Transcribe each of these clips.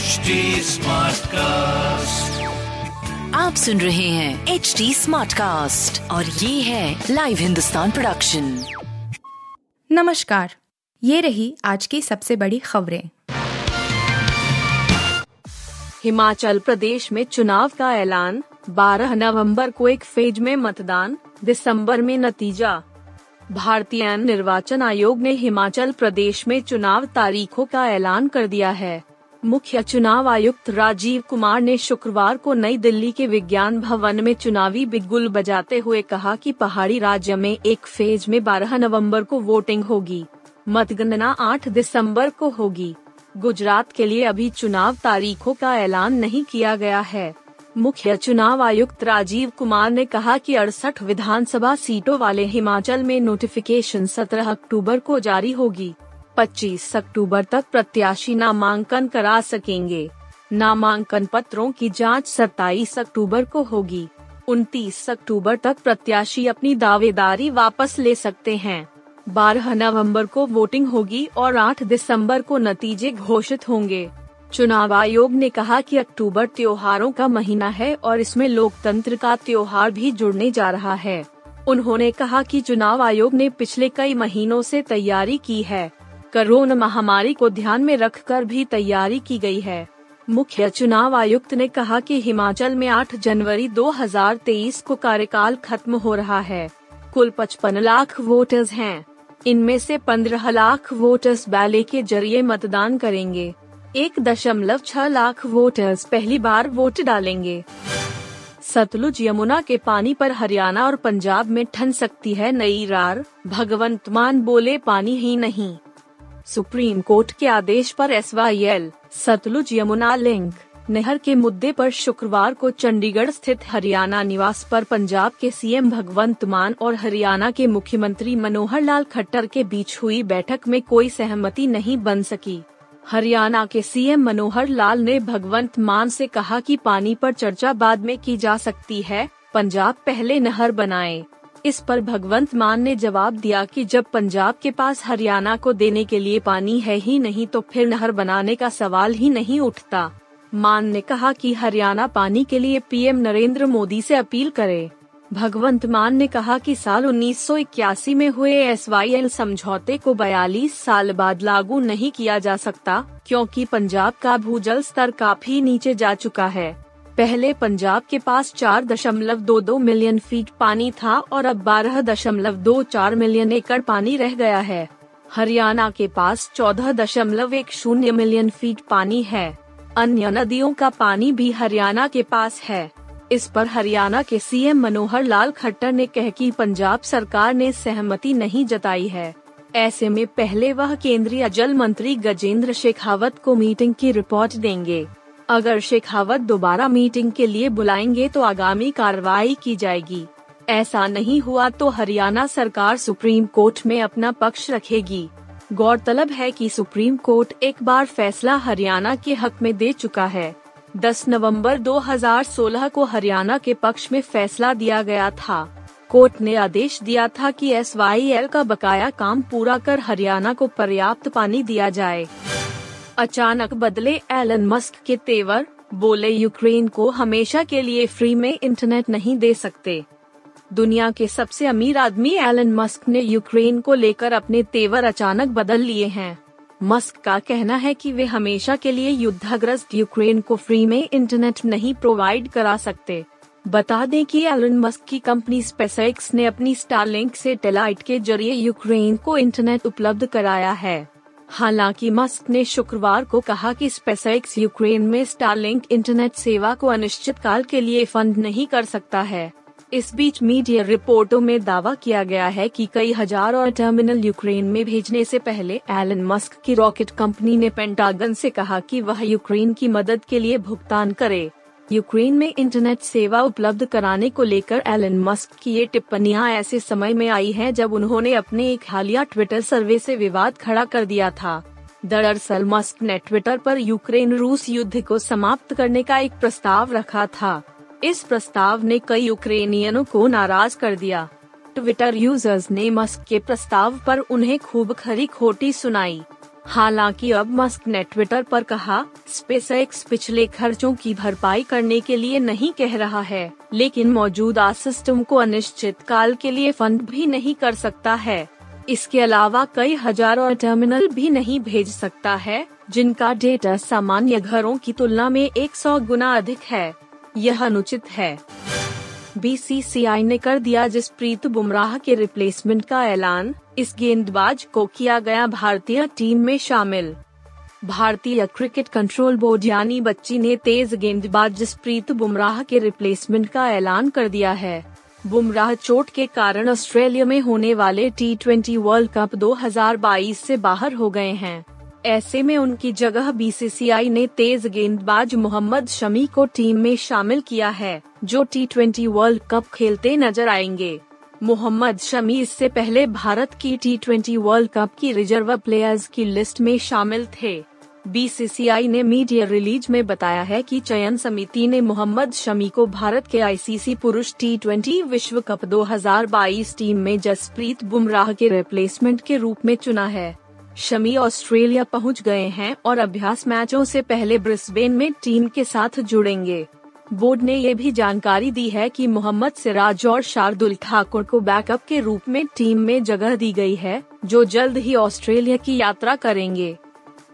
HD cast आप सुन रहे हैं एच डी स्मार्ट कास्ट और ये है लाइव हिंदुस्तान प्रोडक्शन नमस्कार। ये रही आज की सबसे बड़ी खबरें। हिमाचल प्रदेश में चुनाव का ऐलान। 12 नवंबर को एक फ़ेज़ में मतदान दिसंबर में नतीजा। भारतीय निर्वाचन आयोग ने हिमाचल प्रदेश में चुनाव तारीखों का ऐलान कर दिया है। मुख्य चुनाव आयुक्त राजीव कुमार ने शुक्रवार को नई दिल्ली के विज्ञान भवन में चुनावी बिगुल बजाते हुए कहा कि पहाड़ी राज्य में एक फ़ेज़ में 12 नवंबर को वोटिंग होगी। मतगणना 8 दिसंबर को होगी। गुजरात के लिए अभी चुनाव तारीखों का ऐलान नहीं किया गया है। मुख्य चुनाव आयुक्त राजीव कुमार ने कहा कि अड़सठ विधानसभा सीटों वाले हिमाचल में नोटिफिकेशन 17 अक्टूबर को जारी होगी। 25 अक्टूबर तक प्रत्याशी नामांकन करा सकेंगे। नामांकन पत्रों की जाँच 27 अक्टूबर को होगी। 29 अक्टूबर तक प्रत्याशी अपनी दावेदारी वापस ले सकते हैं। 12 नवंबर को वोटिंग होगी और 8 दिसंबर को नतीजे घोषित होंगे। चुनाव आयोग ने कहा कि अक्टूबर त्योहारों का महीना है और इसमें लोकतंत्र का त्योहार भी जुड़ने जा रहा है। उन्होंने कहा कि चुनाव आयोग ने पिछले कई महीनों से तैयारी की है। कोरोना महामारी को ध्यान में रखकर भी तैयारी की गई है। मुख्य चुनाव आयुक्त ने कहा कि हिमाचल में 8 जनवरी 2023 को कार्यकाल खत्म हो रहा है। कुल 55 लाख वोटर्स हैं। इनमें से 15 लाख वोटर्स बैले के ज़रिए मतदान करेंगे। एक दशमलव छह लाख वोटर्स पहली बार वोट डालेंगे। सतलुज यमुना के पानी पर हरियाणा और पंजाब में ठन सकती है नई रार। भगवंत मान बोले पानी ही नहीं। सुप्रीम कोर्ट के आदेश पर एसवाईएल सतलुज यमुना लिंक, नहर के मुद्दे पर शुक्रवार को चंडीगढ़ स्थित हरियाणा निवास पर पंजाब के सीएम भगवंत मान और हरियाणा के मुख्यमंत्री मनोहर लाल खट्टर के बीच हुई बैठक में कोई सहमति नहीं बन सकी। हरियाणा के सीएम मनोहर लाल ने भगवंत मान से कहा कि पानी पर चर्चा बाद में की जा सकती है, पंजाब पहले नहर बनाए। इस पर भगवंत मान ने जवाब दिया कि जब पंजाब के पास हरियाणा को देने के लिए पानी है ही नहीं तो फिर नहर बनाने का सवाल ही नहीं उठता। मान ने कहा कि हरियाणा पानी के लिए पीएम नरेंद्र मोदी से अपील करे। भगवंत मान ने कहा कि साल 1981 में हुए एसवाईएल समझौते को 42 साल बाद लागू नहीं किया जा सकता, क्योंकि पंजाब का भूजल स्तर काफ़ी नीचे जा चुका है। पहले पंजाब के पास चार दशमलव दो दो मिलियन फीट पानी था और अब बारह दशमलव दो चार मिलियन एकड़ पानी रह गया है। हरियाणा के पास चौदह दशमलव एक शून्य मिलियन फीट पानी है। अन्य नदियों का पानी भी हरियाणा के पास है। इस पर हरियाणा के सीएम मनोहर लाल खट्टर ने कह कि पंजाब सरकार ने सहमति नहीं जताई है। ऐसे में पहले वह केंद्रीय जल मंत्री गजेंद्र शेखावत को मीटिंग की रिपोर्ट देंगे। अगर शेखावत दोबारा मीटिंग के लिए बुलाएँगे तो आगामी कार्रवाई की जाएगी। ऐसा नहीं हुआ तो हरियाणा सरकार सुप्रीम कोर्ट में अपना पक्ष रखेगी। गौरतलब है कि सुप्रीम कोर्ट एक बार फैसला हरियाणा के हक में दे चुका है। 10 नवंबर 2016 को हरियाणा के पक्ष में फैसला दिया गया था। कोर्ट ने आदेश दिया था कि एस का बकाया काम पूरा कर हरियाणा को पर्याप्त पानी दिया जाए। अचानक बदले एलन मस्क के तेवर, बोले यूक्रेन को हमेशा के लिए फ्री में इंटरनेट नहीं दे सकते। दुनिया के सबसे अमीर आदमी एलन मस्क ने यूक्रेन को लेकर अपने तेवर अचानक बदल लिए हैं। मस्क का कहना है कि वे हमेशा के लिए युद्धग्रस्त यूक्रेन को फ्री में इंटरनेट नहीं प्रोवाइड करा सकते। बता दें कि एलन मस्क की कंपनी स्पेसएक्स ने अपनी स्टारलिंक से टेलाइट के ज़रिए यूक्रेन को इंटरनेट उपलब्ध कराया है। हालाँकि मस्क ने शुक्रवार को कहा कि स्पेसएक्स यूक्रेन में स्टारलिंक इंटरनेट सेवा को अनिश्चित काल के लिए फंड नहीं कर सकता है। इस बीच मीडिया रिपोर्टों में दावा किया गया है कि कई हज़ार और टर्मिनल यूक्रेन में भेजने से पहले एलन मस्क की रॉकेट कंपनी ने पेंटागन से कहा कि वह यूक्रेन की मदद के लिए भुगतान करे। यूक्रेन में इंटरनेट सेवा उपलब्ध कराने को लेकर एलन मस्क की ये टिप्पणियाँ ऐसे समय में आई हैं जब उन्होंने अपने एक हालिया ट्विटर सर्वे से विवाद खड़ा कर दिया था। दरअसल मस्क ने ट्विटर पर यूक्रेन रूस युद्ध को समाप्त करने का एक प्रस्ताव रखा था। इस प्रस्ताव ने कई यूक्रेनियनों को नाराज़ कर दिया। ट्विटर यूज़र्स ने मस्क के प्रस्ताव पर उन्हें खूब खरी खोटी सुनाई। हालाँकि अब मस्क ने ट्विटर पर कहा स्पेस एक्स पिछले खर्चों की भरपाई करने के लिए नहीं कह रहा है, लेकिन मौजूदा सिस्टम को अनिश्चित काल के लिए फंड भी नहीं कर सकता है। इसके अलावा कई हज़ारों टर्मिनल भी नहीं भेज सकता है, जिनका डेटा सामान्य घरों की तुलना में 100 गुना अधिक है। यह अनुचित है। बीसीसीआई ने कर दिया जसप्रीत बुमराह के रिप्लेसमेंट का ऐलान। इस गेंदबाज को किया गया भारतीय टीम में शामिल। भारतीय क्रिकेट कंट्रोल बोर्ड यानी बच्ची ने तेज गेंदबाज जसप्रीत बुमराह के रिप्लेसमेंट का ऐलान कर दिया है। बुमराह चोट के कारण ऑस्ट्रेलिया में होने वाले टी ट्वेंटी वर्ल्ड कप 2022 से बाहर हो गए हैं। ऐसे में उनकी जगह बीसीसीआई ने तेज गेंदबाज मोहम्मद शमी को टीम में शामिल किया है, जो टी ट्वेंटी वर्ल्ड कप खेलते नज़र आएँगे। मोहम्मद शमी इससे पहले भारत की टी ट्वेंटी वर्ल्ड कप की रिज़र्व प्लेयर्स की लिस्ट में शामिल थे। बीसीसीआई ने मीडिया रिलीज़ में बताया है कि चयन समिति ने मोहम्मद शमी को भारत के आईसीसी पुरुष टी ट्वेंटी विश्व कप 2022 टीम में जसप्रीत बुमराह के रिप्लेसमेंट के रूप में चुना है। शमी ऑस्ट्रेलिया पहुँच गए हैं और अभ्यास मैचों से पहले ब्रिस्बेन में टीम के साथ जुड़ेंगे। बोर्ड ने ये भी जानकारी दी है कि मोहम्मद सिराज और शार्दुल ठाकुर को बैकअप के रूप में टीम में जगह दी गई है, जो जल्द ही ऑस्ट्रेलिया की यात्रा करेंगे।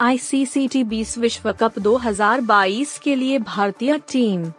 आईसीसी बीस विश्व कप 2022 के लिए भारतीय टीम।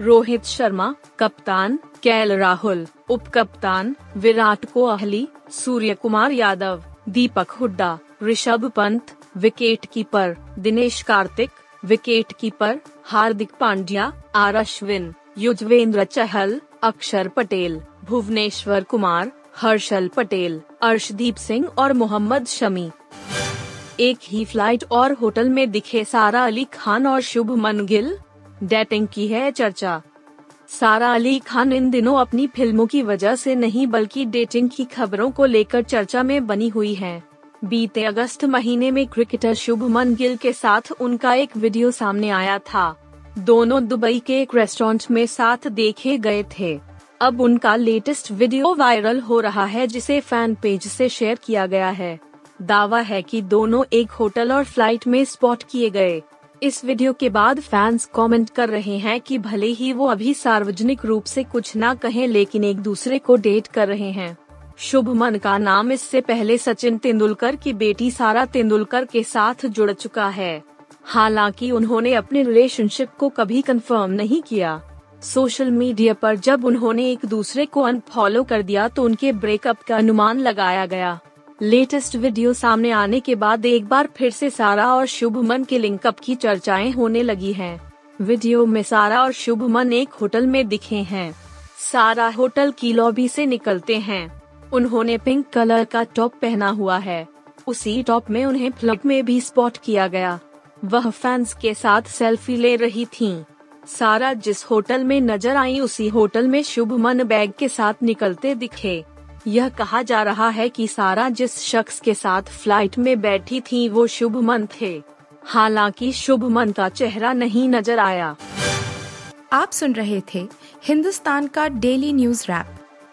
रोहित शर्मा, कप्तान, कैल राहुल उप कप्तान Virat Kohli Surya Kumar Yadav, Deepak Hooda, Rishabh Pant wicket keeper Dinesh Karthik wicket keeper Hardik Pandya R Ashwin Yuzvendra Chahal, Axar Patel, Bhuvneshwar Kumar, Harshal Patel, Arshdeep Singh और मोहम्मद शमी। एक ही फ़्लाइट और होटल में दिखे सारा अली खान और शुभमन गिल डेटिंग की है चर्चा। सारा अली खान इन दिनों अपनी फ़िल्मों की वजह से नहीं, बल्कि डेटिंग की खबरों को लेकर चर्चा में बनी हुई हैं। बीते अगस्त महीने में क्रिकेटर शुभमन गिल के साथ उनका एक वीडियो सामने आया था। दोनों दुबई के एक रेस्टोरेंट में साथ देखे गए थे। अब उनका लेटेस्ट वीडियो वायरल हो रहा है, जिसे फ़ैन पेज से शेयर किया गया है। दावा है कि दोनों एक होटल और फ़्लाइट में स्पॉट किए गए। इस वीडियो के बाद फैंस कमेंट कर रहे हैं कि भले ही वो अभी सार्वजनिक रूप से कुछ ना कहें, लेकिन एक दूसरे को डेट कर रहे हैं। शुभमन का नाम इससे पहले सचिन तेंदुलकर की बेटी सारा तेंदुलकर के साथ जुड़ चुका है। हालाँकि उन्होंने अपने रिलेशनशिप को कभी कंफर्म नहीं किया। सोशल मीडिया पर जब उन्होंने एक दूसरे को अनफॉलो कर दिया तो उनके ब्रेकअप का अनुमान लगाया गया। लेटेस्ट वीडियो सामने आने के बाद एक बार फिर से सारा और शुभमन के लिंकअप की चर्चाएँ होने लगी हैं। वीडियो में सारा और शुभमन एक होटल में दिखे हैं। सारा होटल की लॉबी से निकलते हैं। उन्होंने पिंक कलर का टॉप पहना हुआ है। उसी टॉप में उन्हें फ्लग में भी स्पॉट किया गया। वह फैंस के साथ सेल्फी ले रही थीं। सारा जिस होटल में नज़र आई उसी होटल में शुभमन बैग के साथ निकलते दिखे। यह कहा जा रहा है कि सारा जिस शख्स के साथ फ़्लाइट में बैठी थी वो शुभमन थे। हालाँकि शुभमन का चेहरा नहीं नज़र आया। आप सुन रहे थे हिंदुस्तान का डेली न्यूज़ रैप